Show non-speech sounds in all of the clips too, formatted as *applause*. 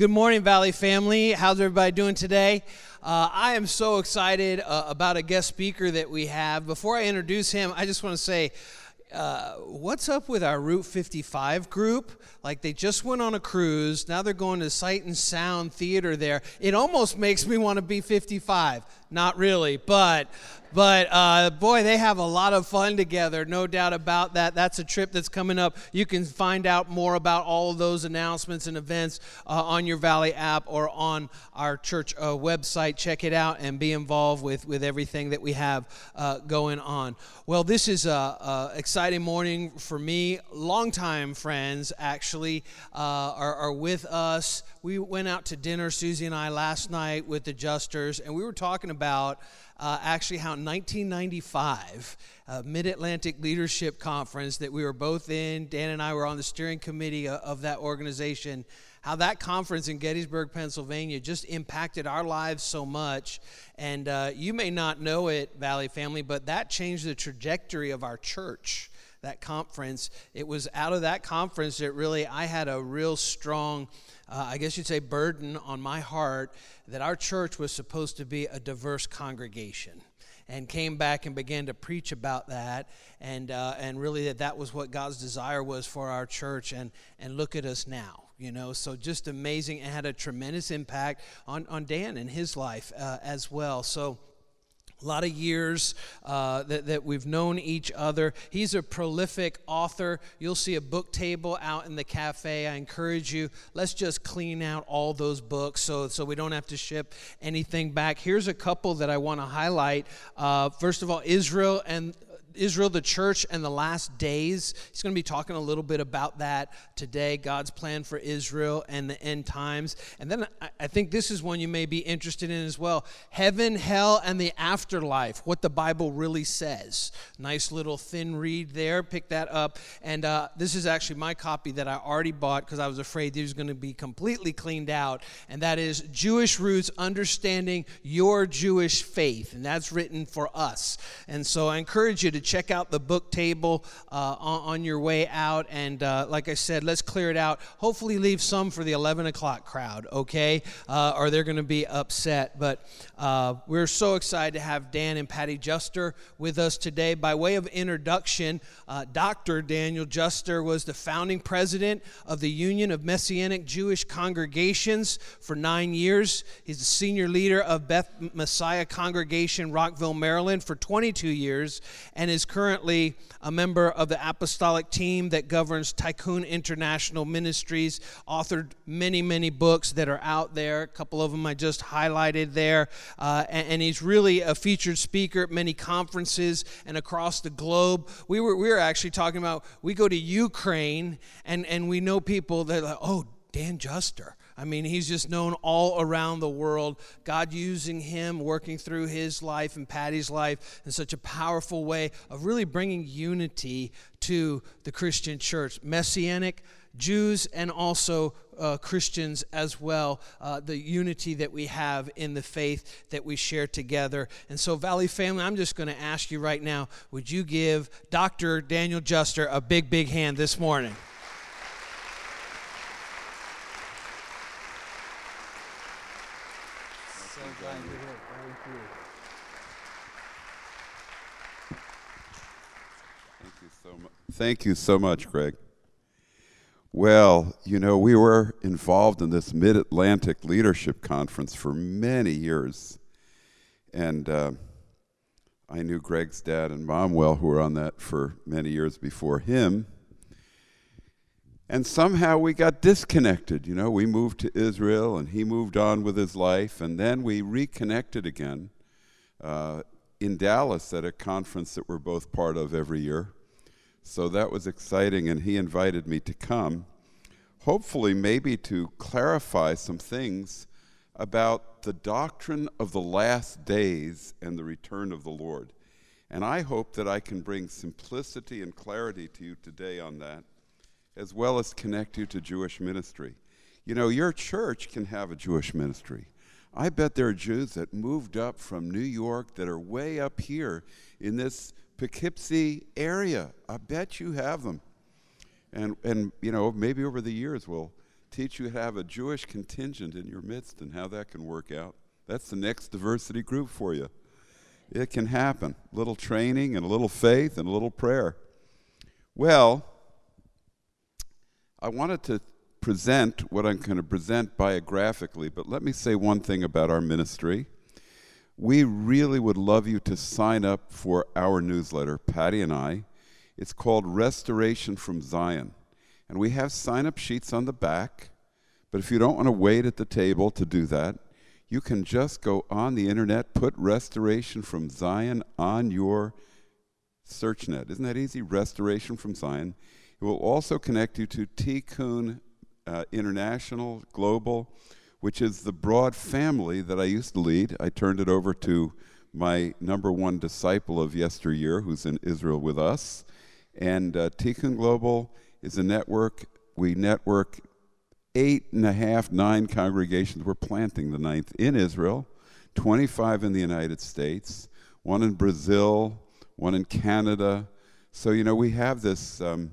Good morning, Valley family. How's everybody doing today? Uh, I am so excited uh, about a guest speaker that we have. Before I introduce him, I just want to say, uh, what's up with our Route 55 group? Like they just went on a cruise. Now they're going to Sight and Sound Theater there. It almost makes me want to be 55. Not really, but but uh, boy, they have a lot of fun together, no doubt about that. That's a trip that's coming up. You can find out more about all of those announcements and events uh, on your Valley app or on our church uh, website. Check it out and be involved with, with everything that we have uh, going on. Well, this is an exciting morning for me. Longtime friends actually uh, are, are with us. We went out to dinner, Susie and I, last night with the Justers, and we were talking about uh, actually how in 1995 uh, Mid Atlantic Leadership Conference that we were both in, Dan and I were on the steering committee of, of that organization. How that conference in Gettysburg, Pennsylvania, just impacted our lives so much. And uh, you may not know it, Valley family, but that changed the trajectory of our church that conference. It was out of that conference that really I had a real strong, uh, I guess you'd say, burden on my heart that our church was supposed to be a diverse congregation and came back and began to preach about that. And uh, and really that that was what God's desire was for our church. And and look at us now you know so just amazing. It had a tremendous impact on on Dan and his life uh, as well. So a lot of years uh, that, that we've known each other. He's a prolific author. You'll see a book table out in the cafe. I encourage you, let's just clean out all those books so, so we don't have to ship anything back. Here's a couple that I want to highlight. Uh, first of all, Israel and Israel, the church, and the last days. He's going to be talking a little bit about that today God's plan for Israel and the end times. And then I think this is one you may be interested in as well Heaven, Hell, and the Afterlife, what the Bible really says. Nice little thin read there. Pick that up. And uh, this is actually my copy that I already bought because I was afraid these was going to be completely cleaned out. And that is Jewish Roots Understanding Your Jewish Faith. And that's written for us. And so I encourage you to check out the book table uh, on, on, your way out. And uh, like I said, let's clear it out. Hopefully, leave some for the 11 o'clock crowd, okay? Uh, or they're going to be upset. But uh, we're so excited to have Dan and Patty Juster with us today. By way of introduction, uh, Dr. Daniel Juster was the founding president of the Union of Messianic Jewish Congregations for nine years. He's the senior leader of Beth Messiah Congregation, Rockville, Maryland, for 22 years, and is currently a member of the apostolic team that governs Tikkun International Ministries, authored many, many books that are out there. A couple of them I just highlighted there. Uh, and, and, he's really a featured speaker at many conferences and across the globe. We were, we were actually talking about, we go to Ukraine and, and we know people that are like, oh, Dan Juster. I mean, he's just known all around the world. God using him, working through his life and Patty's life in such a powerful way of really bringing unity to the Christian church. Messianic Jews and also uh, Christians as well, uh, the unity that we have in the faith that we share together. And so, Valley family, I'm just going to ask you right now would you give Dr. Daniel Juster a big, big hand this morning? Thank you so much, Greg. Well, you know, we were involved in this Mid Atlantic Leadership Conference for many years. And uh, I knew Greg's dad and mom well, who were on that for many years before him. And somehow we got disconnected. You know, we moved to Israel and he moved on with his life. And then we reconnected again uh, in Dallas at a conference that we're both part of every year. So that was exciting, and he invited me to come, hopefully, maybe to clarify some things about the doctrine of the last days and the return of the Lord. And I hope that I can bring simplicity and clarity to you today on that, as well as connect you to Jewish ministry. You know, your church can have a Jewish ministry. I bet there are Jews that moved up from New York that are way up here in this Poughkeepsie area. I bet you have them. And, and, you know, maybe over the years we'll teach you how to have a Jewish contingent in your midst and how that can work out. That's the next diversity group for you. It can happen. A little training and a little faith and a little prayer. Well, I wanted to present what I'm going to present biographically, but let me say one thing about our ministry. We really would love you to sign up for our newsletter, Patty and I. It's called Restoration from Zion. And we have sign up sheets on the back, but if you don't want to wait at the table to do that, you can just go on the internet, put Restoration from Zion on your search net. Isn't that easy? Restoration from Zion. It will also connect you to Tikkun uh, International Global, which is the broad family that I used to lead. I turned it over to my number one disciple of yesteryear, who's in Israel with us. And uh, Tikkun Global is a network. We network eight and a half, nine congregations. We're planting the ninth in Israel, 25 in the United States, one in Brazil, one in Canada. So, you know, we have this. Um,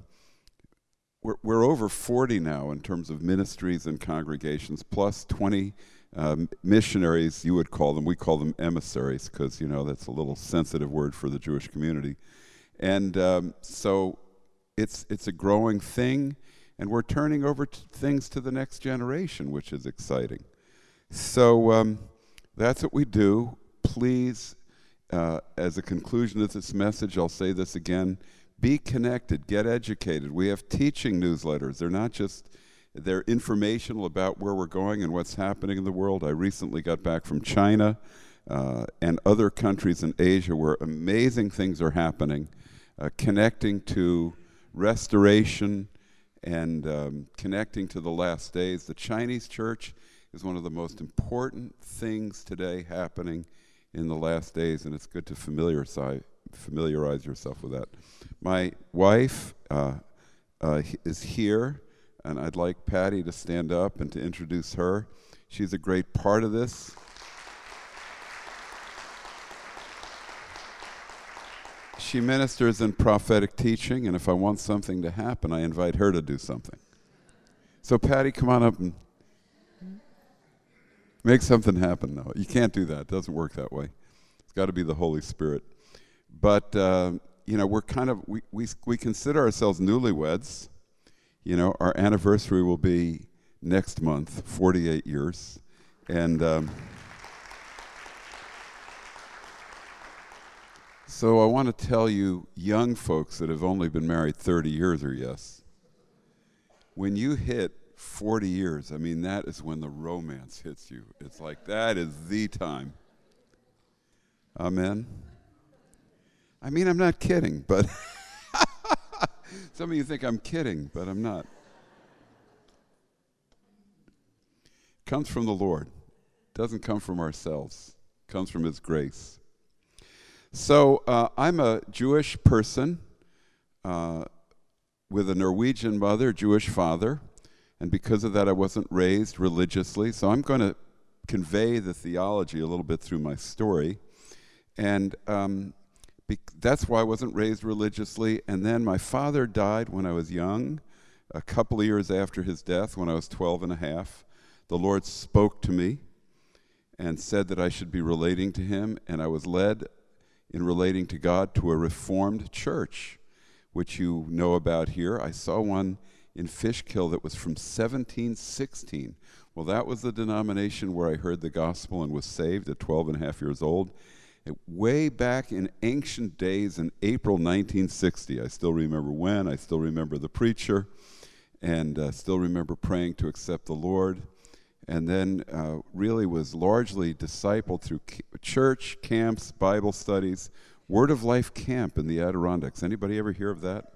we're, we're over 40 now in terms of ministries and congregations, plus 20 um, missionaries, you would call them. We call them emissaries because, you know, that's a little sensitive word for the Jewish community. And um, so it's, it's a growing thing, and we're turning over t- things to the next generation, which is exciting. So um, that's what we do. Please, uh, as a conclusion of this message, I'll say this again be connected, get educated. We have teaching newsletters. They're not just they're informational about where we're going and what's happening in the world. I recently got back from China uh, and other countries in Asia where amazing things are happening, uh, connecting to restoration and um, connecting to the last days. The Chinese church is one of the most important things today happening in the last days, and it's good to familiarize, familiarize yourself with that. My wife uh, uh, is here, and I'd like Patty to stand up and to introduce her. She's a great part of this. She ministers in prophetic teaching, and if I want something to happen, I invite her to do something. So, Patty, come on up and make something happen. No, you can't do that. It doesn't work that way. It's got to be the Holy Spirit. But uh, you know, we're kind of, we, we, we consider ourselves newlyweds. You know, our anniversary will be next month, 48 years. And um, so I want to tell you, young folks that have only been married 30 years or yes, when you hit 40 years, I mean, that is when the romance hits you. It's like that is the time. Amen. I mean, I'm not kidding, but *laughs* some of you think I'm kidding, but I'm not. comes from the Lord. Doesn't come from ourselves. Comes from His grace. So uh, I'm a Jewish person uh, with a Norwegian mother, Jewish father, and because of that, I wasn't raised religiously. So I'm going to convey the theology a little bit through my story. And um, be- that's why I wasn't raised religiously. And then my father died when I was young, a couple of years after his death, when I was 12 and a half. The Lord spoke to me and said that I should be relating to him, and I was led in relating to God to a Reformed church, which you know about here. I saw one in Fishkill that was from 1716. Well, that was the denomination where I heard the gospel and was saved at 12 and a half years old way back in ancient days in April 1960. I still remember when, I still remember the preacher, and uh, still remember praying to accept the Lord. And then uh, really was largely discipled through church, camps, Bible studies, Word of Life camp in the Adirondacks. Anybody ever hear of that?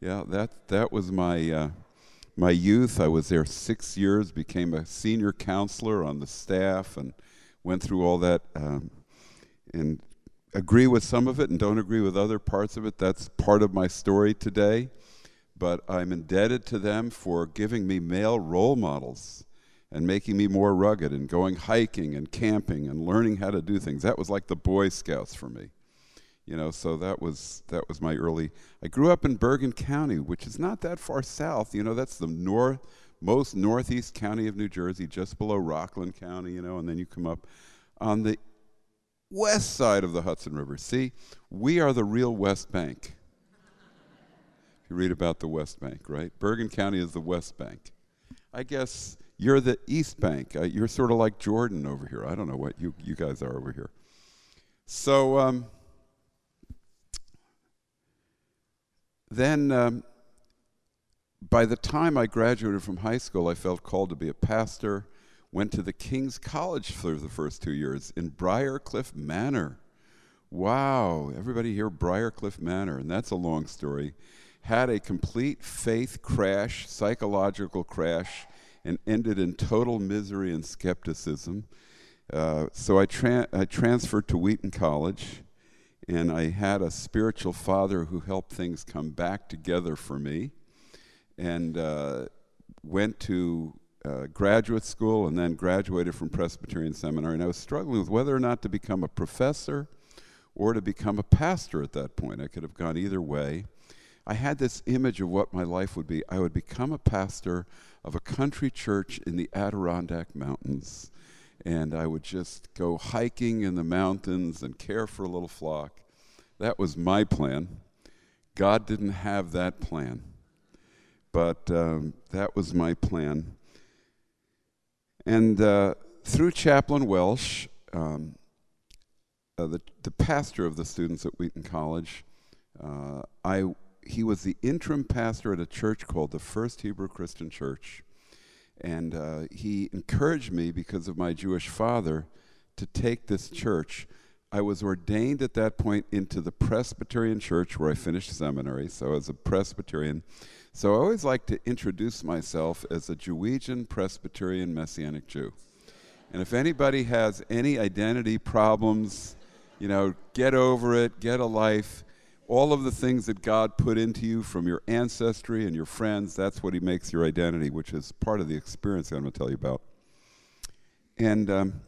Yeah, that, that was my, uh, my youth. I was there six years, became a senior counselor on the staff, and went through all that um, and agree with some of it and don't agree with other parts of it. That's part of my story today. But I'm indebted to them for giving me male role models and making me more rugged and going hiking and camping and learning how to do things. That was like the Boy Scouts for me. You know, so that was that was my early I grew up in Bergen County, which is not that far south. You know, that's the north most northeast county of New Jersey, just below Rockland County, you know, and then you come up on the west side of the Hudson River. See, we are the real West Bank. you read about the West Bank, right? Bergen County is the West Bank. I guess you're the East Bank. Uh, you're sort of like Jordan over here. I don't know what you, you guys are over here. So um, then, um, by the time I graduated from high school, I felt called to be a pastor. Went to the King's College for the first two years in Briarcliff Manor. Wow, everybody here, Briarcliff Manor, and that's a long story. Had a complete faith crash, psychological crash, and ended in total misery and skepticism. Uh, so I, tra- I transferred to Wheaton College, and I had a spiritual father who helped things come back together for me, and uh, went to uh, graduate school and then graduated from Presbyterian Seminary. And I was struggling with whether or not to become a professor or to become a pastor at that point. I could have gone either way. I had this image of what my life would be. I would become a pastor of a country church in the Adirondack Mountains. And I would just go hiking in the mountains and care for a little flock. That was my plan. God didn't have that plan, but um, that was my plan. And uh, through Chaplain Welsh, um, uh, the, the pastor of the students at Wheaton College, uh, I he was the interim pastor at a church called the First Hebrew Christian Church. And uh, he encouraged me because of my Jewish father to take this church. I was ordained at that point into the Presbyterian church where I finished seminary, so as a Presbyterian. So I always like to introduce myself as a Jewegian Presbyterian Messianic Jew. And if anybody has any identity problems, you know, get over it, get a life all of the things that God put into you from your ancestry and your friends, that's what He makes your identity, which is part of the experience I'm going to tell you about. And um,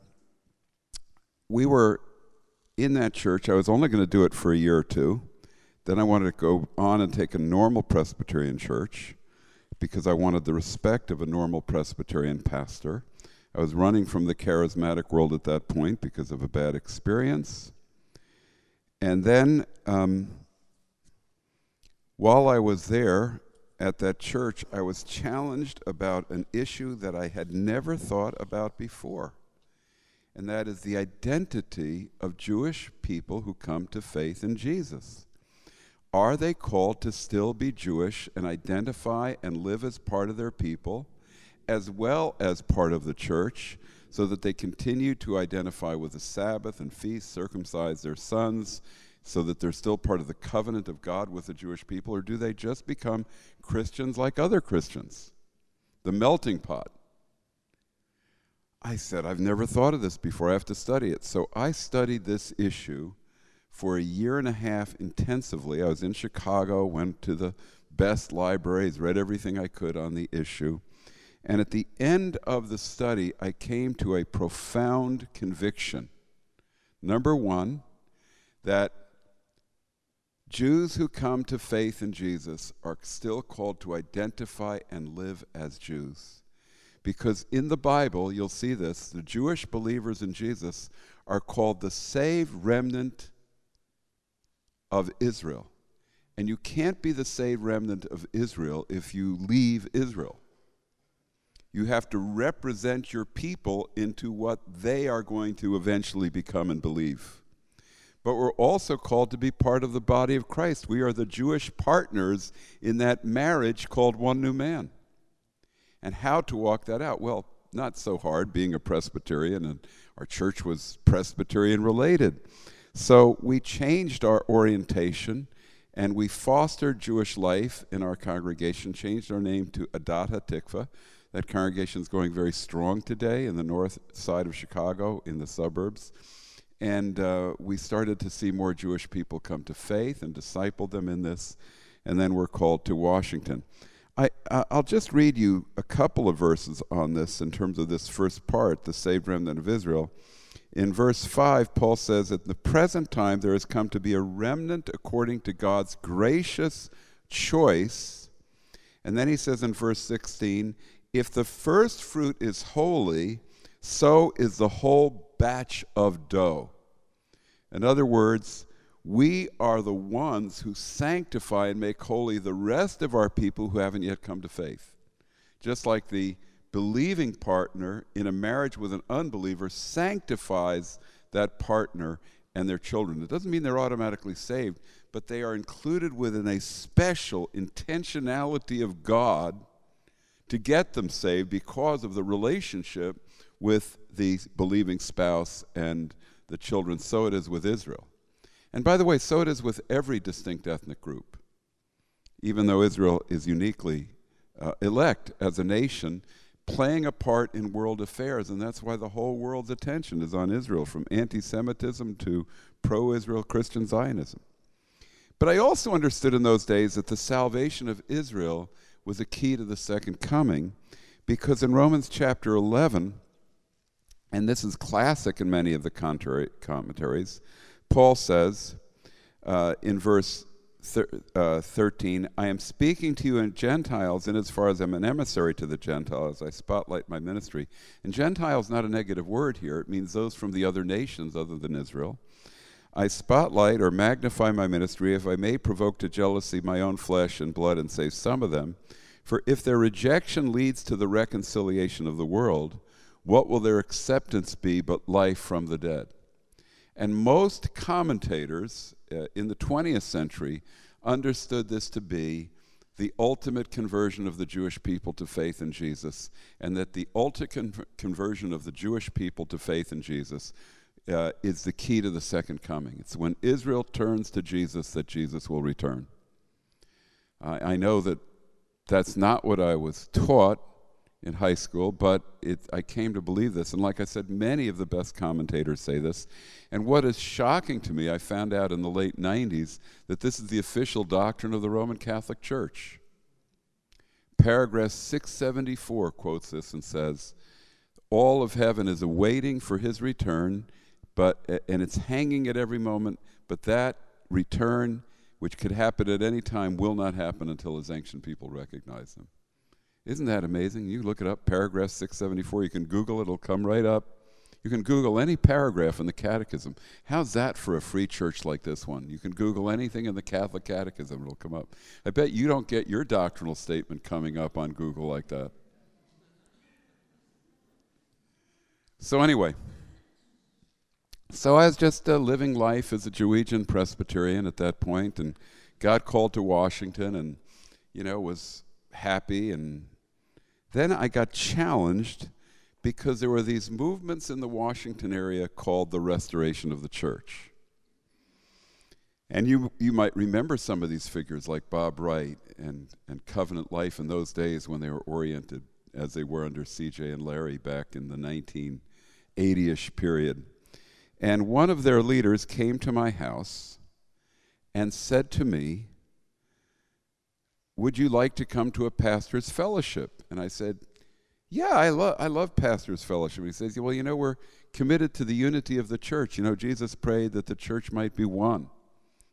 we were in that church. I was only going to do it for a year or two. Then I wanted to go on and take a normal Presbyterian church because I wanted the respect of a normal Presbyterian pastor. I was running from the charismatic world at that point because of a bad experience. And then um, while I was there at that church, I was challenged about an issue that I had never thought about before, and that is the identity of Jewish people who come to faith in Jesus. Are they called to still be Jewish and identify and live as part of their people, as well as part of the church, so that they continue to identify with the Sabbath and feasts, circumcise their sons, so that they're still part of the covenant of God with the Jewish people, or do they just become Christians like other Christians? The melting pot. I said, I've never thought of this before. I have to study it. So I studied this issue for a year and a half intensively. I was in Chicago, went to the best libraries, read everything I could on the issue. And at the end of the study, I came to a profound conviction. Number one, that Jews who come to faith in Jesus are still called to identify and live as Jews. Because in the Bible, you'll see this, the Jewish believers in Jesus are called the saved remnant of Israel. And you can't be the saved remnant of Israel if you leave Israel. You have to represent your people into what they are going to eventually become and believe but we're also called to be part of the body of Christ. We are the Jewish partners in that marriage called one new man. And how to walk that out? Well, not so hard being a Presbyterian, and our church was Presbyterian related. So we changed our orientation and we fostered Jewish life in our congregation, changed our name to Adat Tikva. That congregation is going very strong today in the north side of Chicago, in the suburbs. And uh, we started to see more Jewish people come to faith and disciple them in this. And then we're called to Washington. I, I'll just read you a couple of verses on this in terms of this first part, the saved remnant of Israel. In verse 5, Paul says, At the present time there has come to be a remnant according to God's gracious choice. And then he says in verse 16, If the first fruit is holy, so is the whole batch of dough. In other words, we are the ones who sanctify and make holy the rest of our people who haven't yet come to faith. Just like the believing partner in a marriage with an unbeliever sanctifies that partner and their children. It doesn't mean they're automatically saved, but they are included within a special intentionality of God to get them saved because of the relationship with the believing spouse and the children. So it is with Israel. And by the way, so it is with every distinct ethnic group. Even though Israel is uniquely uh, elect as a nation, playing a part in world affairs, and that's why the whole world's attention is on Israel, from anti Semitism to pro Israel Christian Zionism. But I also understood in those days that the salvation of Israel was a key to the second coming, because in Romans chapter 11, and this is classic in many of the commentaries, Paul says uh, in verse uh, 13, I am speaking to you in Gentiles, in as far as I'm an emissary to the Gentiles, I spotlight my ministry. And Gentiles not a negative word here, it means those from the other nations other than Israel. I spotlight or magnify my ministry if I may provoke to jealousy my own flesh and blood and save some of them. For if their rejection leads to the reconciliation of the world, what will their acceptance be but life from the dead? And most commentators uh, in the 20th century understood this to be the ultimate conversion of the Jewish people to faith in Jesus, and that the ultimate con- conversion of the Jewish people to faith in Jesus uh, is the key to the second coming. It's when Israel turns to Jesus that Jesus will return. I, I know that that's not what I was taught in high school, but it, I came to believe this. And like I said, many of the best commentators say this. And what is shocking to me, I found out in the late 90s that this is the official doctrine of the Roman Catholic Church. Paragraph 674 quotes this and says, All of heaven is awaiting for his return, but, and it's hanging at every moment, but that return, which could happen at any time, will not happen until his ancient people recognize him. Isn't that amazing? You look it up, paragraph 674. You can Google it, it'll come right up. You can Google any paragraph in the Catechism. How's that for a free church like this one? You can Google anything in the Catholic Catechism, it'll come up. I bet you don't get your doctrinal statement coming up on Google like that. So, anyway, so I was just uh, living life as a Jewish Presbyterian at that point, and got called to Washington and, you know, was happy and then I got challenged because there were these movements in the Washington area called the Restoration of the Church. And you, you might remember some of these figures like Bob Wright and, and Covenant Life in those days when they were oriented as they were under CJ and Larry back in the 1980 ish period. And one of their leaders came to my house and said to me, would you like to come to a pastor's fellowship? And I said, Yeah, I, lo- I love pastor's fellowship. He says, Well, you know, we're committed to the unity of the church. You know, Jesus prayed that the church might be one,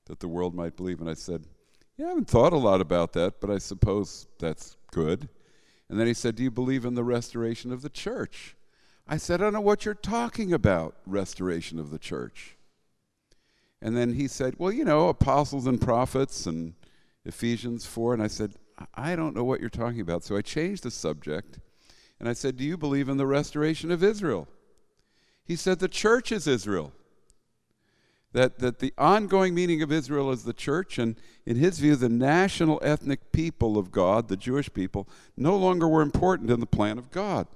that the world might believe. And I said, Yeah, I haven't thought a lot about that, but I suppose that's good. And then he said, Do you believe in the restoration of the church? I said, I don't know what you're talking about, restoration of the church. And then he said, Well, you know, apostles and prophets and Ephesians 4, and I said, I don't know what you're talking about. So I changed the subject, and I said, Do you believe in the restoration of Israel? He said, The church is Israel. That, that the ongoing meaning of Israel is the church, and in his view, the national ethnic people of God, the Jewish people, no longer were important in the plan of God.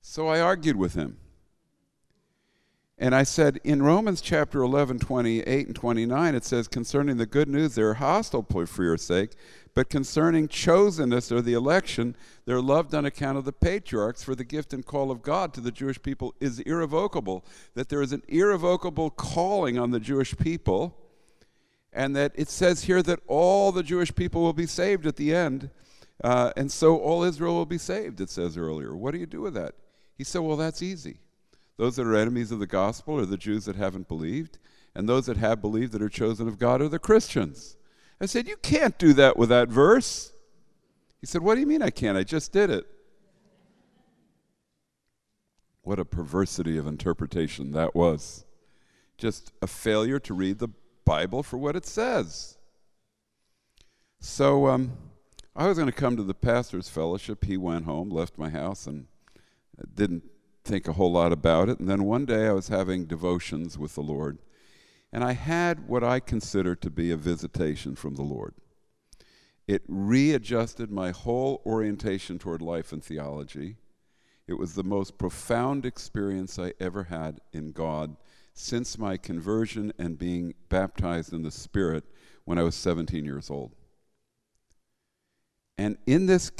So I argued with him. And I said, in Romans chapter 11, 28 and 29, it says, concerning the good news, they're hostile for your sake, but concerning chosenness or the election, they're loved on account of the patriarchs, for the gift and call of God to the Jewish people is irrevocable. That there is an irrevocable calling on the Jewish people, and that it says here that all the Jewish people will be saved at the end. Uh, and so all Israel will be saved, it says earlier. What do you do with that? He said, Well, that's easy. Those that are enemies of the gospel are the Jews that haven't believed, and those that have believed that are chosen of God are the Christians. I said, You can't do that with that verse. He said, What do you mean I can't? I just did it. What a perversity of interpretation that was. Just a failure to read the Bible for what it says. So um, I was going to come to the pastor's fellowship. He went home, left my house, and didn't think a whole lot about it. And then one day I was having devotions with the Lord, and I had what I consider to be a visitation from the Lord. It readjusted my whole orientation toward life and theology. It was the most profound experience I ever had in God since my conversion and being baptized in the Spirit when I was 17 years old. And in this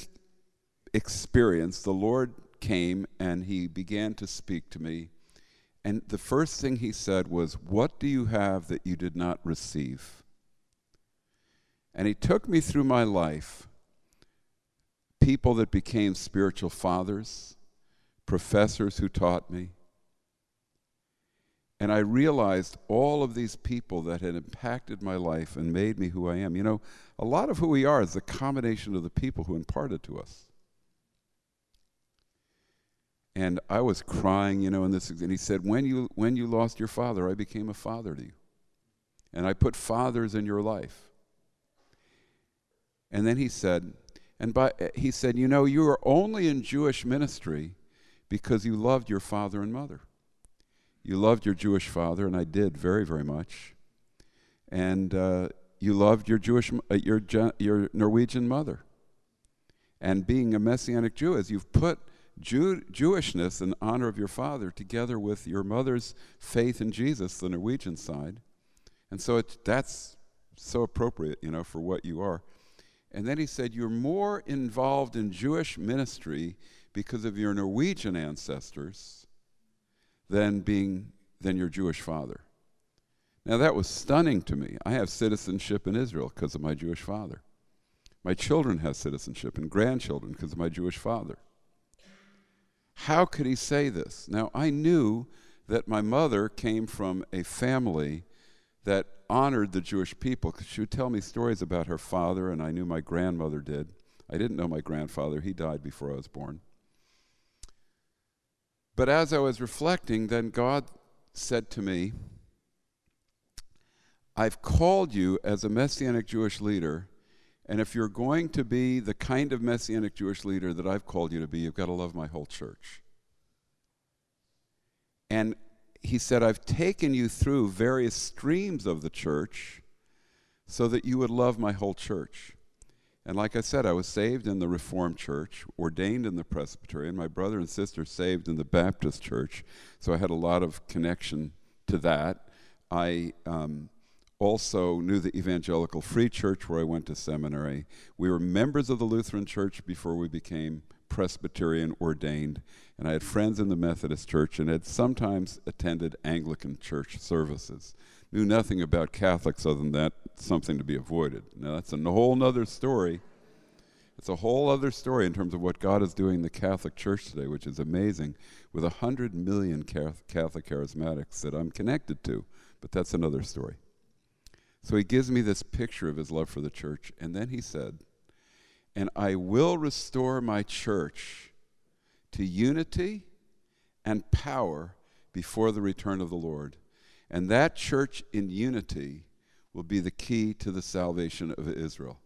experience, the Lord came and he began to speak to me. And the first thing he said was, What do you have that you did not receive? And he took me through my life people that became spiritual fathers, professors who taught me. And I realized all of these people that had impacted my life and made me who I am. You know, a lot of who we are is the combination of the people who imparted to us. And I was crying, you know, in this, and he said, when you, when you lost your father, I became a father to you. And I put fathers in your life. And then he said, and by, he said, you know, you are only in Jewish ministry because you loved your father and mother. You loved your Jewish father, and I did very, very much. And uh, you loved your Jewish, uh, your, your Norwegian mother. And being a Messianic Jew, as you've put Jew, Jewishness and honor of your father together with your mother's faith in Jesus, the Norwegian side. And so it, that's so appropriate, you know, for what you are. And then he said, You're more involved in Jewish ministry because of your Norwegian ancestors than being than your Jewish father. Now that was stunning to me. I have citizenship in Israel because of my Jewish father. My children have citizenship and grandchildren because of my Jewish father. How could he say this? Now, I knew that my mother came from a family that honored the Jewish people she would tell me stories about her father, and I knew my grandmother did. I didn't know my grandfather, he died before I was born. But as I was reflecting, then God said to me, I've called you as a Messianic Jewish leader and if you're going to be the kind of Messianic Jewish leader that I've called you to be, you've got to love my whole church. And he said, I've taken you through various streams of the church so that you would love my whole church. And like I said, I was saved in the Reformed Church, ordained in the Presbyterian, my brother and sister saved in the Baptist Church, so I had a lot of connection to that. I um, also knew the Evangelical Free Church where I went to seminary. We were members of the Lutheran Church before we became Presbyterian ordained, and I had friends in the Methodist Church and had sometimes attended Anglican church services. Knew nothing about Catholics other than that, something to be avoided. Now, that's a whole other story. It's a whole other story in terms of what God is doing in the Catholic Church today, which is amazing, with 100 million Catholic charismatics that I'm connected to. But that's another story. So he gives me this picture of his love for the church. And then he said, And I will restore my church to unity and power before the return of the Lord. And that church in unity will be the key to the salvation of Israel.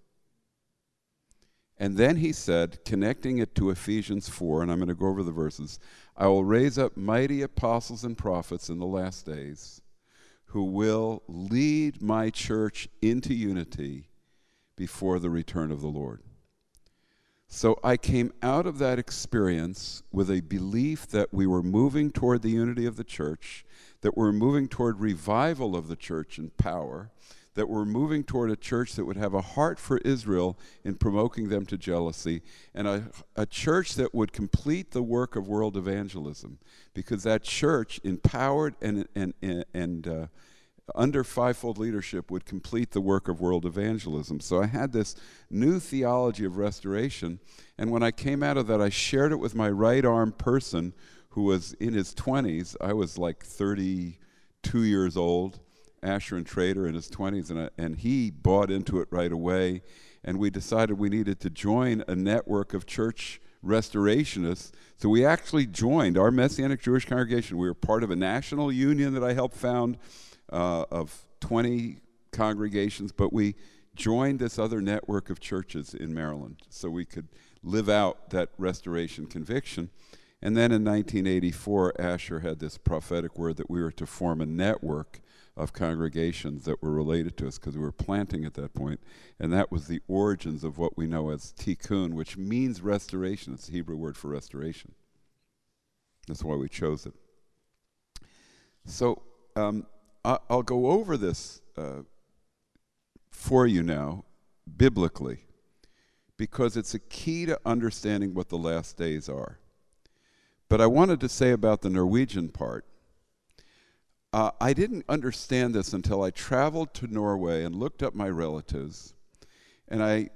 And then he said, connecting it to Ephesians 4, and I'm going to go over the verses I will raise up mighty apostles and prophets in the last days who will lead my church into unity before the return of the Lord. So I came out of that experience with a belief that we were moving toward the unity of the church, that we're moving toward revival of the church and power, that we're moving toward a church that would have a heart for Israel in provoking them to jealousy, and a, a church that would complete the work of world evangelism, because that church, empowered and, and, and, uh, under fivefold leadership, would complete the work of world evangelism. So I had this new theology of restoration, and when I came out of that, I shared it with my right arm person who was in his 20s. I was like 32 years old Asher Intrater in his 20s, and, I, and he bought into it right away. and we decided we needed to join a network of church restorationists. So we actually joined our Messianic Jewish congregation. We were part of a national union that I helped found uh, of 20 congregations, but we joined this other network of churches in Maryland so we could live out that restoration conviction. And then in 1984, Asher had this prophetic word that we were to form a network of congregations that were related to us because we were planting at that. And that was the origins of what we know as tikkun, which means restoration. It's the Hebrew word for restoration. That's why we chose it. So um, I- will go over this uh, for you now, biblically, because it's a key to understanding what the last days are. But I wanted to say about the Norwegian part uh, I didn't understand this until I traveled to Norway and looked up my relatives, and I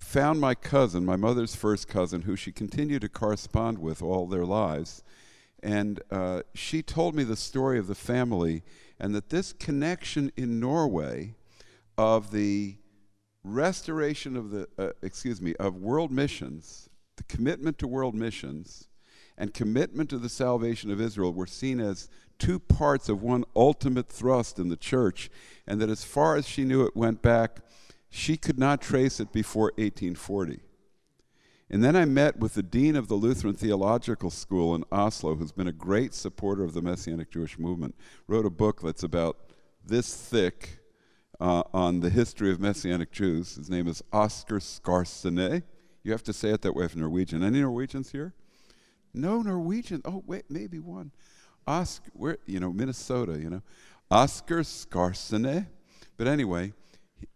found my cousin, my mother's first cousin, who she continued to correspond with all their lives. And uh, she told me the story of the family, and that this connection in Norway of the restoration of the, uh, excuse me, of world missions, the commitment to world missions, and commitment to the salvation of Israel were seen as two parts of one ultimate thrust in the church, and that as far as she knew it went back, she could not trace it before 1840. And then I met with the dean of the Lutheran Theological School in Oslo, who's been a great supporter of the Messianic Jewish movement, wrote a book that's about this thick uh, on the history of Messianic Jews. His name is Oscar Skarsaune. You have to say it that way if Norwegian. Any Norwegians here? No Norwegian. Oh, wait, maybe one. Oscar, where, you know, Minnesota, you know. Oscar Skarsaune. But anyway,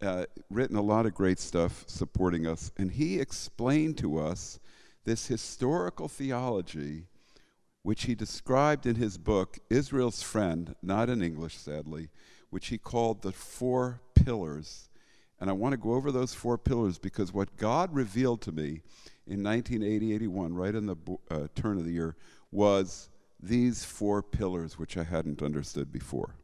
uh, written a lot of great stuff supporting us, and he explained to us this historical theology, which he described in his book, Israel's Friend, not in English, sadly, which he called the four pillars. And I want to go over those four pillars because what God revealed to me in 1980 81, right in the uh, turn of the year, was these four pillars which I hadn't understood before.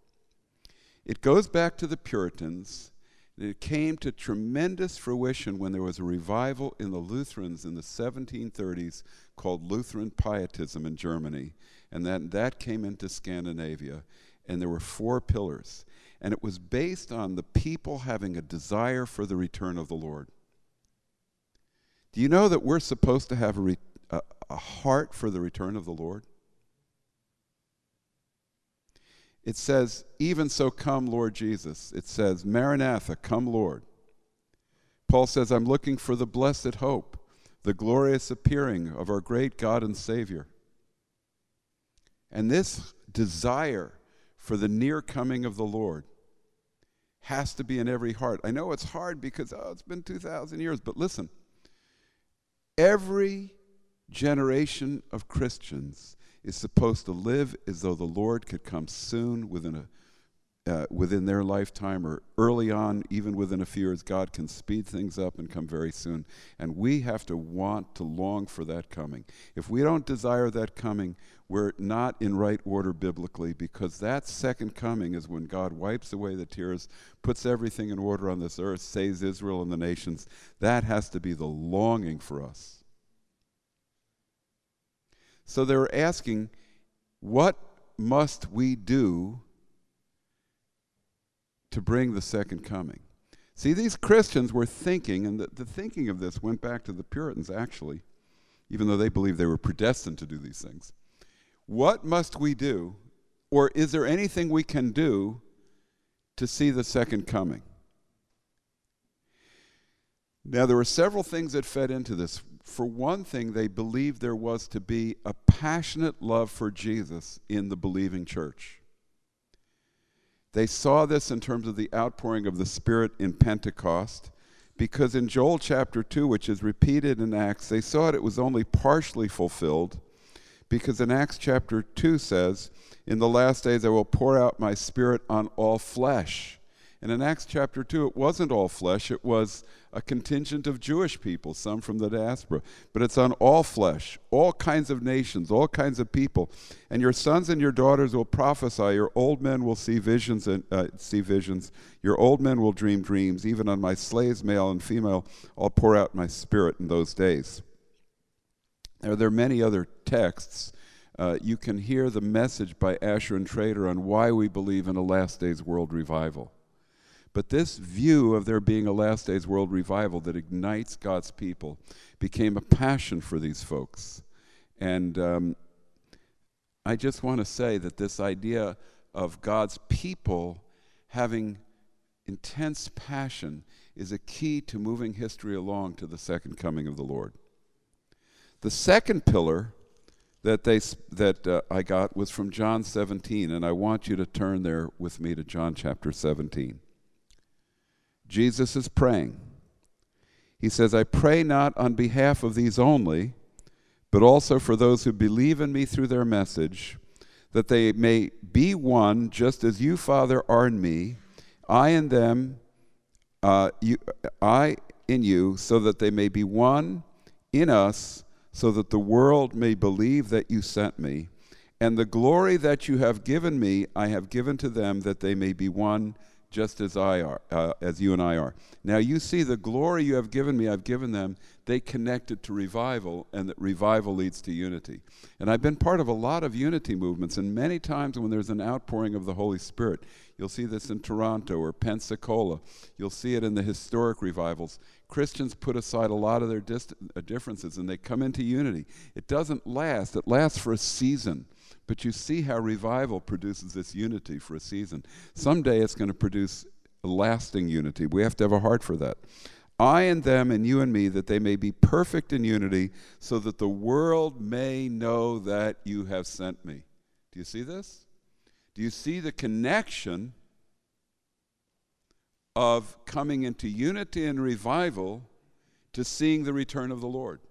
It goes back to the Puritans. It came to tremendous fruition when there was a revival in the Lutherans in the 1730s called Lutheran Pietism in Germany. And then that came into Scandinavia. And there were four pillars. And it was based on the people having a desire for the return of the Lord. Do you know that we're supposed to have a, re- a, a heart for the return of the Lord? It says, Even so, come, Lord Jesus. It says, Maranatha, come, Lord. Paul says, I'm looking for the blessed hope, the glorious appearing of our great God and Savior. And this desire for the near coming of the Lord has to be in every heart. I know it's hard because, oh, it's been 2,000 years, but listen, every generation of Christians is supposed to live as though the Lord could come soon within a uh, within their lifetime or early on, even within a few years, God can speed things up and come very soon. And we have to want to long for that coming. If we don't desire that coming, we're not in right order biblically because that second coming is when God wipes away the tears, puts everything in order on this earth, saves Israel and the nations. That has to be the longing for us. So they were asking, what must we do to bring the second coming? See, these Christians were thinking, and the, the thinking of this went back to the Puritans actually, even though they believed they were predestined to do these things. What must we do, or is there anything we can do to see the second coming? Now, there were several things that fed into this for one thing, they believed there was to be a passionate love for Jesus in the believing church. They saw this in terms of the outpouring of the Spirit in Pentecost, because in Joel chapter 2, which is repeated in Acts, they saw it, it was only partially fulfilled, because in Acts chapter 2 says, In the last days I will pour out my Spirit on all flesh And in Acts chapter 2, it wasn't all flesh, it was a contingent of Jewish people, some from the diaspora. But it's on all flesh, all kinds of nations, all kinds of people. And your sons and your daughters will prophesy, your old men will see visions, and, uh, see visions, your old men will dream dreams. Even on my slaves, male and female, I'll pour out my spirit in those days. Now, there are many other texts. Uh, you can hear the message by Asher Intrater on why we believe in a last days world revival. But this view of there being a last days world revival that ignites God's people became a passion for these folks. And um, I just want to say that this idea of God's people having intense passion is a key to moving history along to the second coming of the Lord. The second pillar that they that uh, I got was from John 17 and I want you to turn there with me to John chapter 17. Jesus is praying. He says, I pray not on behalf of these only, but also for those who believe in me through their message, that they may be one, just as you, Father, are in me, I in them, uh, you, I in you, so that they may be one in us, so that the world may believe that you sent me. And the glory that you have given me, I have given to them, that they may be one just as I are, uh, as you and I are. Now you see the glory you have given me, I've given them. They connected to revival, and that revival leads to unity. And I've been part of a lot of unity movements, and many times when there's an outpouring of the Holy Spirit, you'll see this in Toronto or Pensacola. You'll see it in the historic revivals. Christians put aside a lot of their dist- uh, differences and they come into unity. It doesn't last, it lasts for a season. But you see how revival produces this unity for a season. Someday it's going to produce lasting unity. We have to have a heart for that. I and them and you and me, that they may be perfect in unity, so that the world may know that you have sent me. Do you see this? Do you see the connection of coming into unity and revival to seeing the return of the Lord?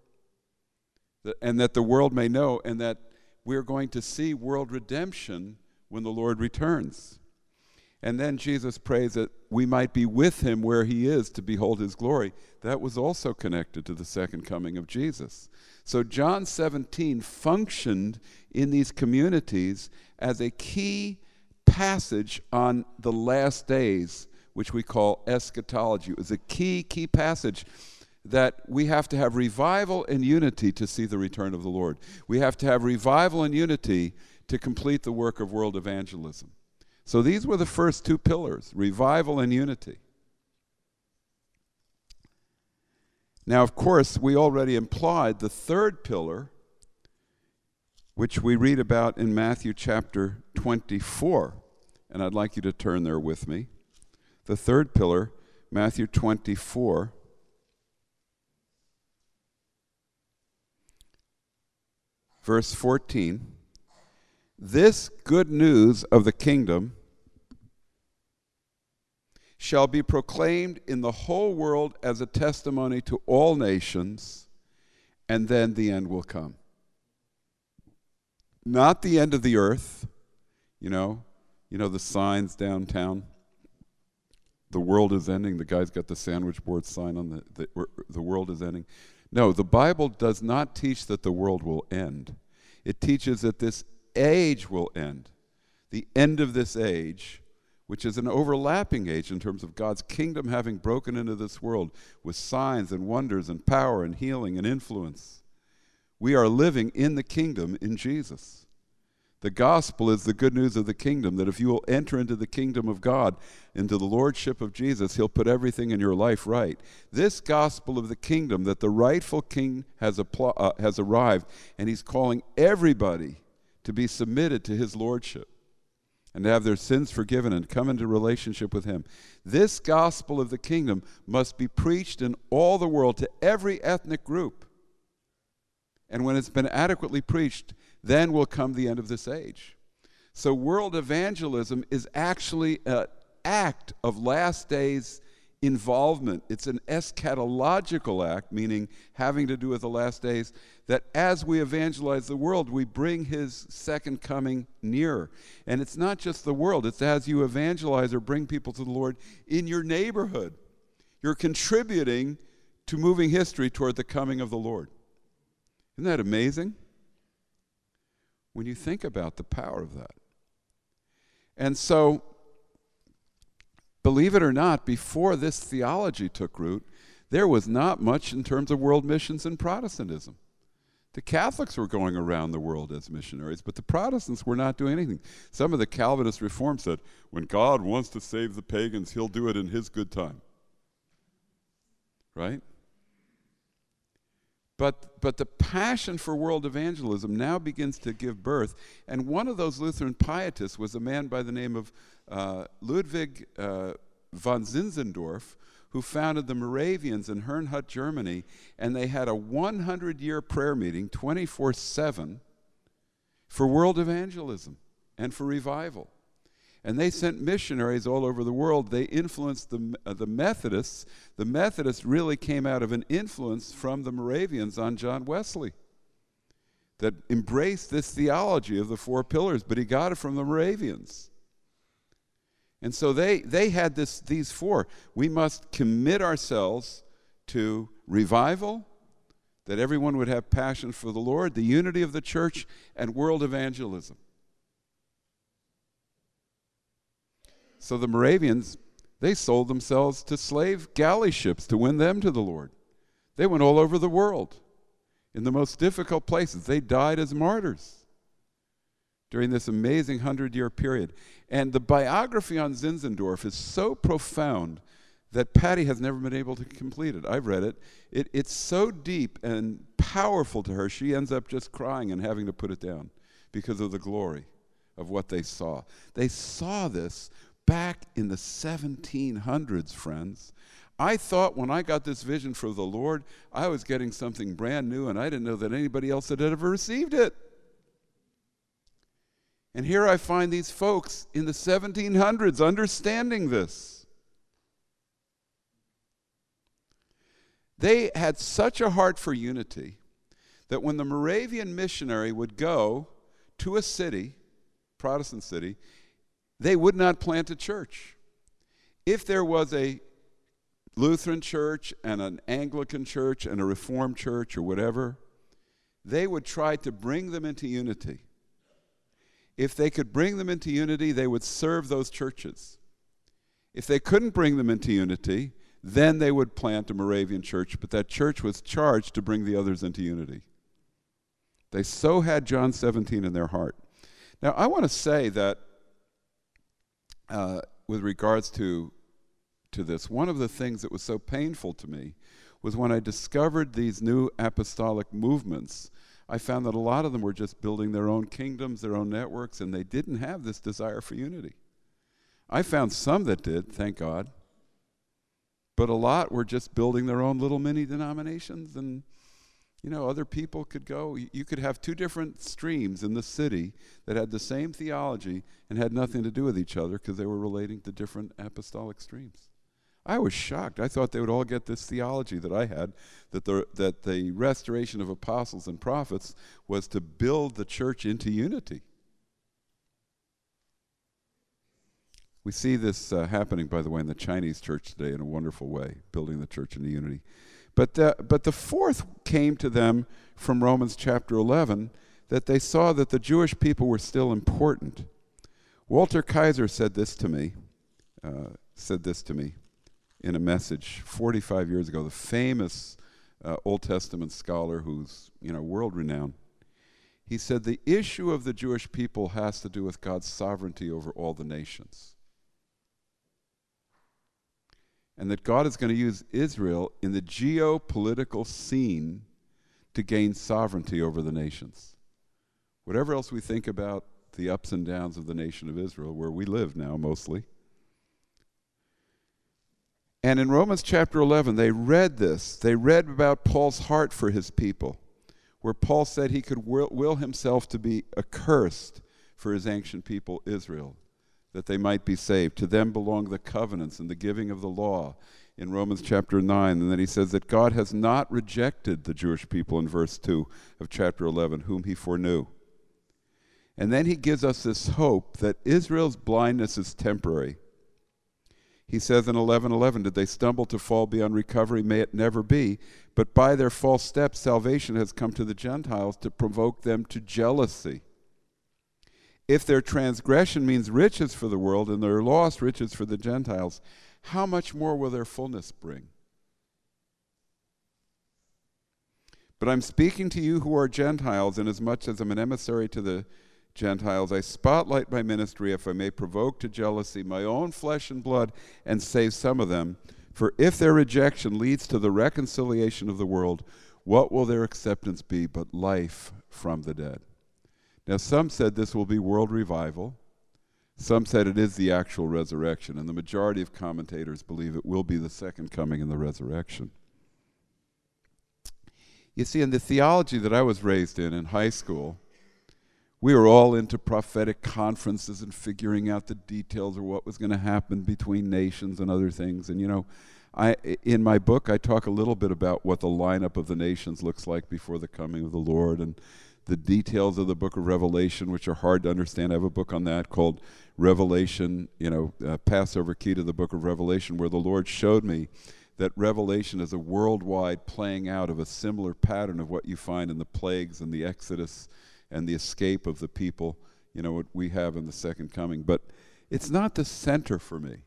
And that the world may know, and that we're going to see world redemption when the Lord returns. And then Jesus prays that we might be with him where he is to behold his glory. That was also connected to the second coming of Jesus. So John 17 functioned in these communities as a key passage on the last days, which we call eschatology. It was a key, key passage that we have to have revival and unity to see the return of the Lord. We have to have revival and unity to complete the work of world evangelism. So these were the first two pillars revival and unity. Now, of course, we already implied the third pillar, which we read about in Matthew chapter 24. And I'd like you to turn there with me. The third pillar, Matthew 24. Verse 14 This good news of the kingdom shall be proclaimed in the whole world as a testimony to all nations, and then the end will come. Not the end of the earth, you know, you know the signs downtown. The world is ending. The guy's got the sandwich board sign on the, the, the world is ending. No, the Bible does not teach that the world will end. It teaches that this age will end. The end of this age, which is an overlapping age in terms of God's kingdom having broken into this world with signs and wonders and power and healing and influence. We are living in the kingdom in Jesus. The gospel is the good news of the kingdom that if you will enter into the kingdom of God, into the lordship of Jesus, he'll put everything in your life right. This gospel of the kingdom that the rightful king has, uh, has arrived, and he's calling everybody to be submitted to his lordship and to have their sins forgiven and come into relationship with him. This gospel of the kingdom must be preached in all the world to every ethnic group. And when it's been adequately preached, then will come the end of this age. So, world evangelism is actually an act of last days involvement. It's an eschatological act, meaning having to do with the last days, that as we evangelize the world, we bring his second coming nearer. And it's not just the world, it's as you evangelize or bring people to the Lord in your neighborhood. You're contributing to moving history toward the coming of the Lord. Isn't that amazing? When you think about the power of that. And so, believe it or not, before this theology took root, there was not much in terms of world missions and Protestantism. The Catholics were going around the world as missionaries, but the Protestants were not doing anything. Some of the Calvinist reforms said, when God wants to save the pagans, he'll do it in his good time. Right? But, but the passion for world evangelism now begins to give birth. And one of those Lutheran pietists was a man by the name of uh, Ludwig uh, von Zinzendorf, who founded the Moravians in Herrnhut, Germany, and they had a 100 year prayer meeting 24 7 for world evangelism and for revival. And they sent missionaries all over the world. They influenced the, uh, the Methodists. The Methodists really came out of an influence from the Moravians on John Wesley that embraced this theology of the four pillars, but he got it from the Moravians. And so they, they had this, these four. We must commit ourselves to revival, that everyone would have passion for the Lord, the unity of the church, and world evangelism. So the Moravians, they sold themselves to slave galley ships to win them to the Lord. They went all over the world in the most difficult places. They died as martyrs during this amazing hundred year period. And the biography on Zinzendorf is so profound that Patty has never been able to complete it. I've read it. it. It's so deep and powerful to her, she ends up just crying and having to put it down because of the glory of what they saw. They saw this back in the 1700s, friends. I thought when I got this vision from the Lord, I was getting something brand new, and I didn't know that anybody else had ever received it. And here I find these folks in the 1700s understanding this. They had such a heart for unity that when the Moravian missionary would go to a city, Protestant city, they would not plant a church. If there was a Lutheran church and an Anglican church and a Reformed church or whatever, they would try to bring them into unity if they could bring them into unity, they would serve those churches. If they couldn't bring them into unity, then they would plant a Moravian church, but that church was charged to bring the others into unity. They so had John 17 in their heart. Now, I want to say that uh, with regards to, to this, one of the things that was so painful to me was when I discovered these new apostolic movements I found that a lot of them were just building their own kingdoms, their own networks, and they didn't have this desire for unity. I found some that did, thank God. But a lot were just building their own little mini denominations, and you know, other people could go. You could have two different streams in the city that had the same theology and had nothing to do with each other because they were relating to different apostolic streams. I was shocked. I thought they would all get this theology that I had that the, that the restoration of apostles and prophets was to build the church into unity. We see this uh, happening, by the way, in the Chinese church today in a wonderful way, building the church into unity. But, uh, but the fourth came to them from Romans chapter 11 that they saw that the Jewish people were still important. Walter Kaiser said this to me. Uh, said this to me in a message 45 years ago, the famous uh, Old Testament scholar who's you know world renowned. He said the issue of the Jewish people has to do with God's sovereignty over all the nations. And that God is going to use Israel in the geopolitical scene to gain sovereignty over the nations. Whatever else we think about the ups and downs of the nation of Israel, where we live now mostly, and in Romans chapter 11, they read this. They read about Paul's heart for his people, where Paul said he could will, himself to be accursed for his ancient people, Israel, that they might be saved. To them belong the covenants and the giving of the law in Romans chapter 9. And then he says that God has not rejected the Jewish people in verse 2 of chapter 11, whom he foreknew. And then he gives us this hope that Israel's blindness is temporary. He says in 11:11, "Did they stumble to fall beyond recovery? May it never be. But by their false steps, salvation has come to the Gentiles to provoke them to jealousy. If their transgression means riches for the world and their loss riches for the Gentiles, how much more will their fullness bring?" But I'm speaking to you who are Gentiles, inasmuch as I'm an emissary to the Gentiles, I spotlight my ministry if I may provoke to jealousy my own flesh and blood and save some of them. For if their rejection leads to the reconciliation of the world, what will their acceptance be but life from the dead? Now, some said this will be world revival. Some said it is the actual resurrection, and the majority of commentators believe it will be the second coming and the resurrection. You see, in the theology that I was raised in in high school, we were all into prophetic conferences and figuring out the details of what was going to happen between nations and other things. And you know, I in my book I talk a little bit about what the lineup of the nations looks like before the coming of the Lord and the details of the book of Revelation, which are hard to understand. I have a book on that called Revelation, you know, uh, Passover Key to the book of Revelation, where the Lord showed me that Revelation is a worldwide playing out of a similar pattern of what you find in the plagues and the Exodus and the escape of the people, you know, what we have in the second coming. But it's not the center for me.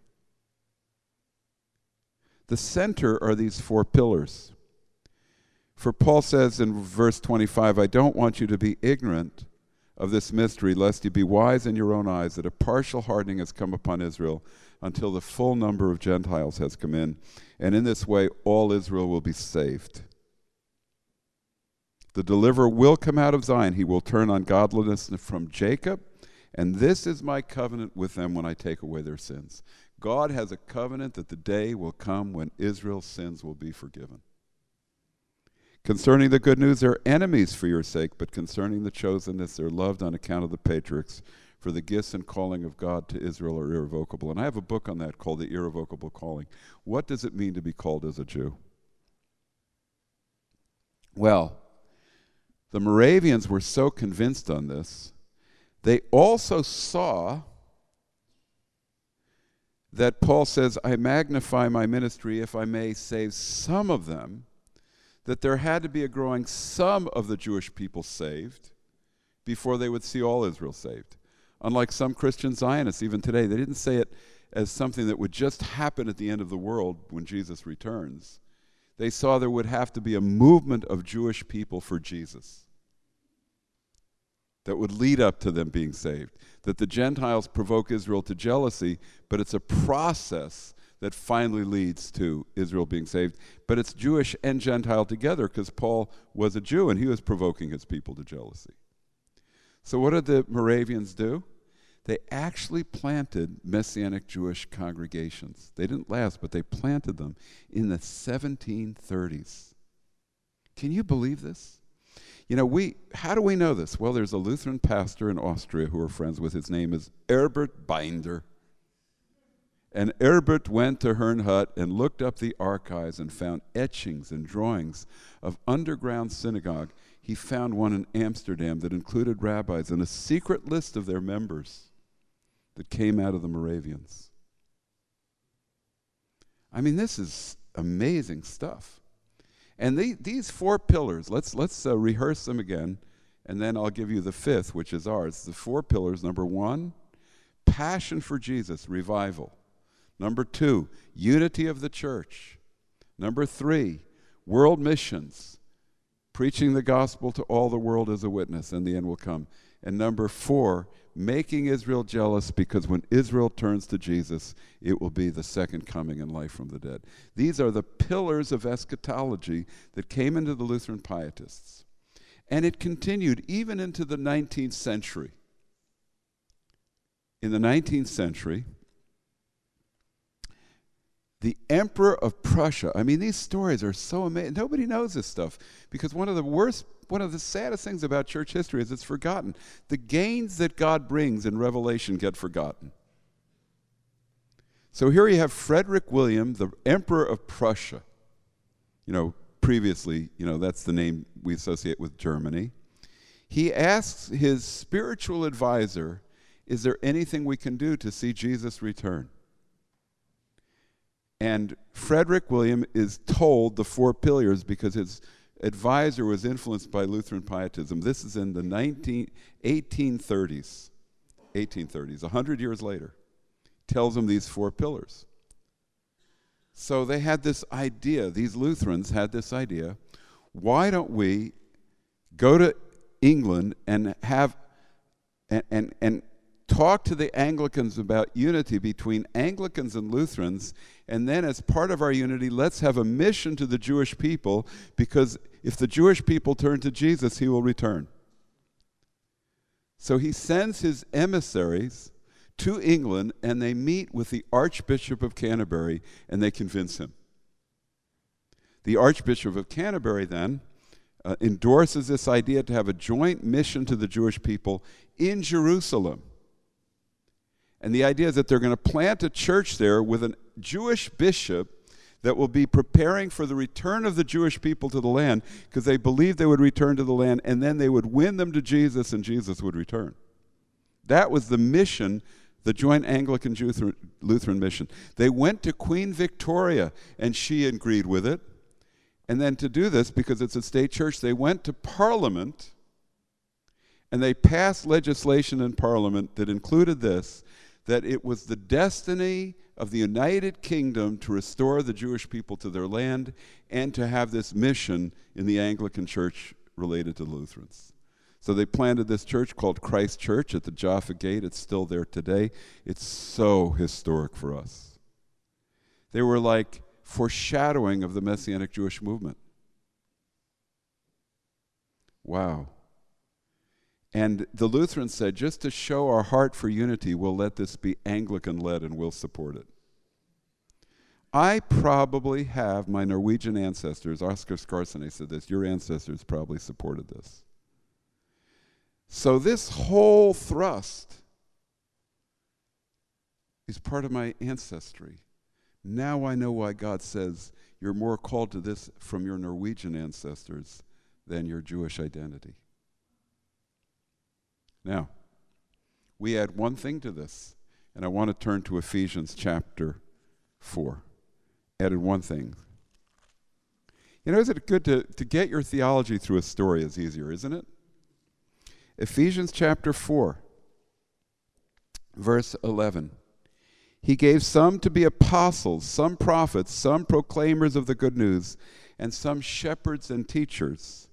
The center are these four pillars. For Paul says in verse 25, I don't want you to be ignorant of this mystery, lest you be wise in your own eyes, that a partial hardening has come upon Israel until the full number of Gentiles has come in. And in this way, all Israel will be saved. The deliverer will come out of Zion. He will turn ungodliness from Jacob. And this is my covenant with them when I take away their sins. God has a covenant that the day will come when Israel's sins will be forgiven. Concerning the good news, they're enemies for your sake, but concerning the chosenness, they're loved on account of the patriarchs. For the gifts and calling of God to Israel are irrevocable. And I have a book on that called The Irrevocable Calling. What does it mean to be called as a Jew? Well, the Moravians were so convinced on this, they also saw that Paul says, I magnify my ministry if I may save some of them, that there had to be a growing some of the Jewish people saved before they would see all Israel saved. Unlike some Christian Zionists, even today, they didn't say it as something that would just happen at the end of the world when Jesus returns. They saw there would have to be a movement of Jewish people for Jesus that would lead up to them being saved. That the Gentiles provoke Israel to jealousy, but it's a process that finally leads to Israel being saved. But it's Jewish and Gentile together because Paul was a Jew and he was provoking his people to jealousy. So, what did the Moravians do? They actually planted Messianic Jewish congregations. They didn't last, but they planted them in the 1730s. Can you believe this? You know, we how do we know this? Well, there's a Lutheran pastor in Austria who we're friends with. His name is Herbert Binder. And Herbert went to Herrnhut and looked up the archives and found etchings and drawings of underground synagogue. He found one in Amsterdam that included rabbis and a secret list of their members that came out of the Moravians. I mean, this is amazing stuff. And the, these four pillars, let's, let's uh, rehearse them again, and then I'll give you the fifth, which is ours. The four pillars number one, passion for Jesus, revival. Number two, unity of the church. Number three, world missions, preaching the gospel to all the world as a witness, and the end will come. And number four, making Israel jealous because when Israel turns to Jesus, it will be the second coming and life from the dead. These are the pillars of eschatology that came into the Lutheran pietists. And it continued even into the 19th century. In the 19th century, the Emperor of Prussia. I mean, these stories are so amazing. Nobody knows this stuff because one of the worst one of the saddest things about church history is it's forgotten. The gains that God brings in Revelation get forgotten. So here you have Frederick William, the Emperor of Prussia. You know, previously, you know, that's the name we associate with Germany. He asks his spiritual advisor, Is there anything we can do to see Jesus return? And Frederick William is told the four pillars because his advisor was influenced by Lutheran pietism. This is in the 19, 1830s. 1830s, 100 years later tells him these four pillars. So they had this idea, these Lutherans had this idea why don't we go to England and have and, and, and talk to the Anglicans about unity between Anglicans and Lutherans, and then as part of our unity, let's have a mission to the Jewish people because if the Jewish people turn to Jesus, he will return. So he sends his emissaries to England and they meet with the Archbishop of Canterbury and they convince him. The Archbishop of Canterbury then uh, endorses this idea to have a joint mission to the Jewish people in Jerusalem. And the idea is that they're going to plant a church there with a Jewish bishop that will be preparing for the return of the Jewish people to the land because they believed they would return to the land and then they would win them to Jesus and Jesus would return. That was the mission the Joint Anglican Lutheran Mission. They went to Queen Victoria, and she agreed with it. And then to do this, because it's a state church, they went to Parliament and they passed legislation in Parliament that included this that it was the destiny of the United Kingdom to restore the Jewish people to their land and to have this mission in the Anglican Church related to Lutherans. So they planted this church called Christ Church at the Jaffa Gate. It's still there today. It's so historic for us. They were like foreshadowing of the Messianic Jewish movement. Wow. And the Lutherans said, just to show our heart for unity, we'll let this be Anglican led and we'll support it. I probably have my Norwegian ancestors, Oskar Skarsaune said this, your ancestors probably supported this. So, this whole thrust is part of my ancestry. Now I know why God says you're more called to this from your Norwegian ancestors than your Jewish identity. Now, we add one thing to this, and I want to turn to Ephesians chapter 4. Added one thing. You know, is it good to, to get your theology through a story is easier, isn't it? Ephesians chapter 4, verse 11. He gave some to be apostles, some prophets, some proclaimers of the good news, and some shepherds and teachers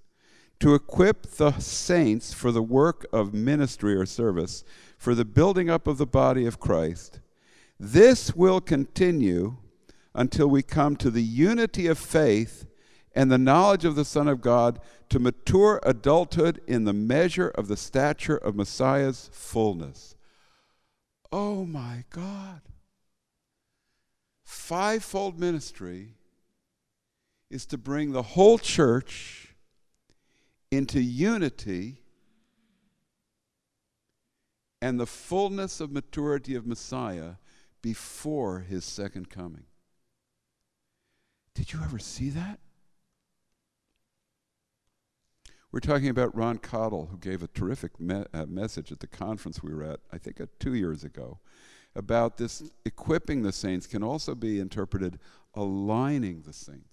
to equip the saints for the work of ministry or service, for the building up of the body of Christ. This will continue until we come to the unity of faith and the knowledge of the Son of God to mature adulthood in the measure of the stature of Messiah's fullness. Oh my God. Fivefold ministry is to bring the whole church into unity and the fullness of maturity of Messiah before his second coming. Did you ever see that? We're talking about Ron Cottle, who gave a terrific me- uh, message at the conference we were at, I think, uh, two years ago, about this equipping the saints can also be interpreted aligning the saints.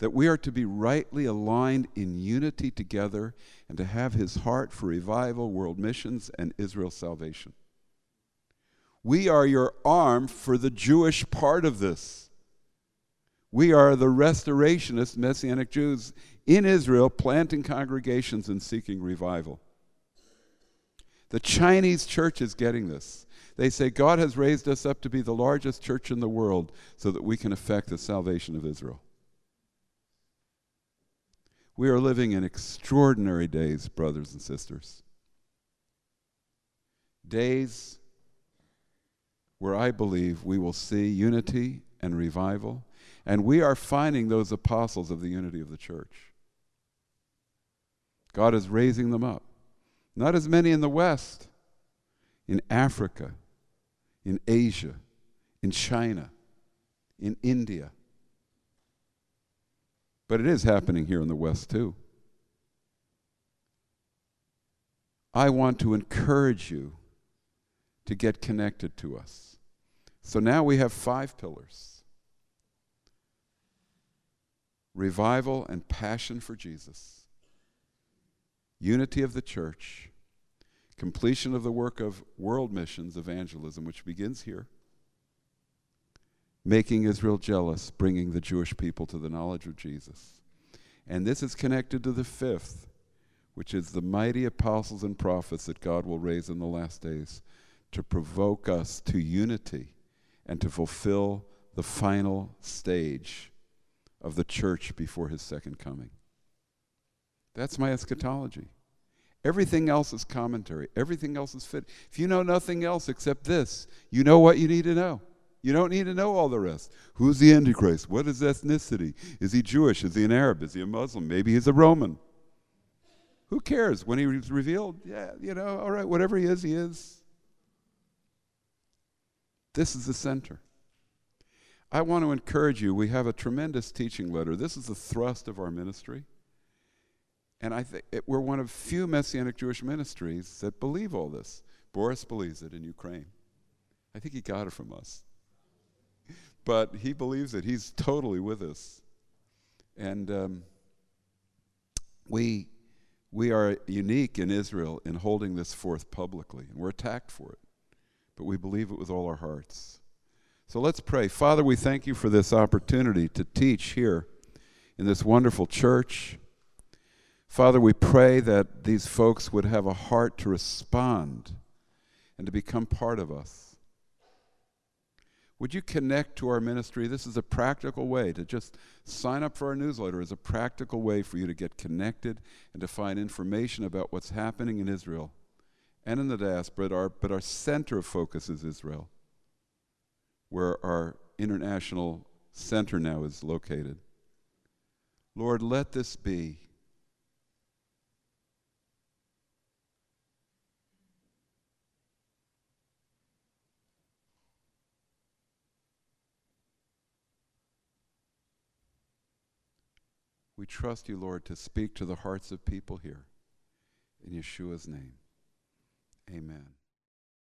That we are to be rightly aligned in unity together and to have his heart for revival, world missions, and Israel's salvation. We are your arm for the Jewish part of this. We are the restorationist Messianic Jews in Israel planting congregations and seeking revival. The Chinese church is getting this. They say God has raised us up to be the largest church in the world so that we can effect the salvation of Israel. We are living in extraordinary days, brothers and sisters. Days where I believe we will see unity and revival and we are finding those apostles of the unity of the church. God is raising them up. Not as many in the West, in Africa, in Asia, in China, in India. But it is happening here in the West too. I want to encourage you to get connected to us. So now we have five pillars revival and passion for Jesus, unity of the church, completion of the work of world missions evangelism, which begins here, making Israel jealous, bringing the Jewish people to the knowledge of Jesus. And this is connected to the fifth, which is the mighty apostles and prophets that God will raise in the last days to provoke us to unity and to fulfill the final stage of the church before his second coming. That's my eschatology. Everything else is commentary. Everything else is fit. If you know nothing else except this, you know what you need to know. You don't need to know all the rest. Who's the Antichrist? What is ethnicity? Is he Jewish? Is he an Arab? Is he a Muslim? Maybe he's a Roman. Who cares? When he was revealed, yeah, you know, all right, whatever he is, he is. This is the center. I want to encourage you. We have a tremendous teaching letter. This is the thrust of our ministry. And I think we're one of few Messianic Jewish ministries that believe all this. Boris believes it in Ukraine. I think he got it from us. But he believes it. He's totally with us. And um, we, we are unique in Israel in holding this forth publicly, and we're attacked for it. But we believe it with all our hearts. So let's pray. Father, we thank you for this opportunity to teach here in this wonderful church. Father, we pray that these folks would have a heart to respond and to become part of us. Would you connect to our ministry? This is a practical way to just sign up for our newsletter is a practical way for you to get connected and to find information about what's happening in Israel and in the diaspora, but our, but our center of focus is Israel, where our international center now is located. Lord, let this be We trust you, Lord, to speak to the hearts of people here. In Yeshua's name, amen.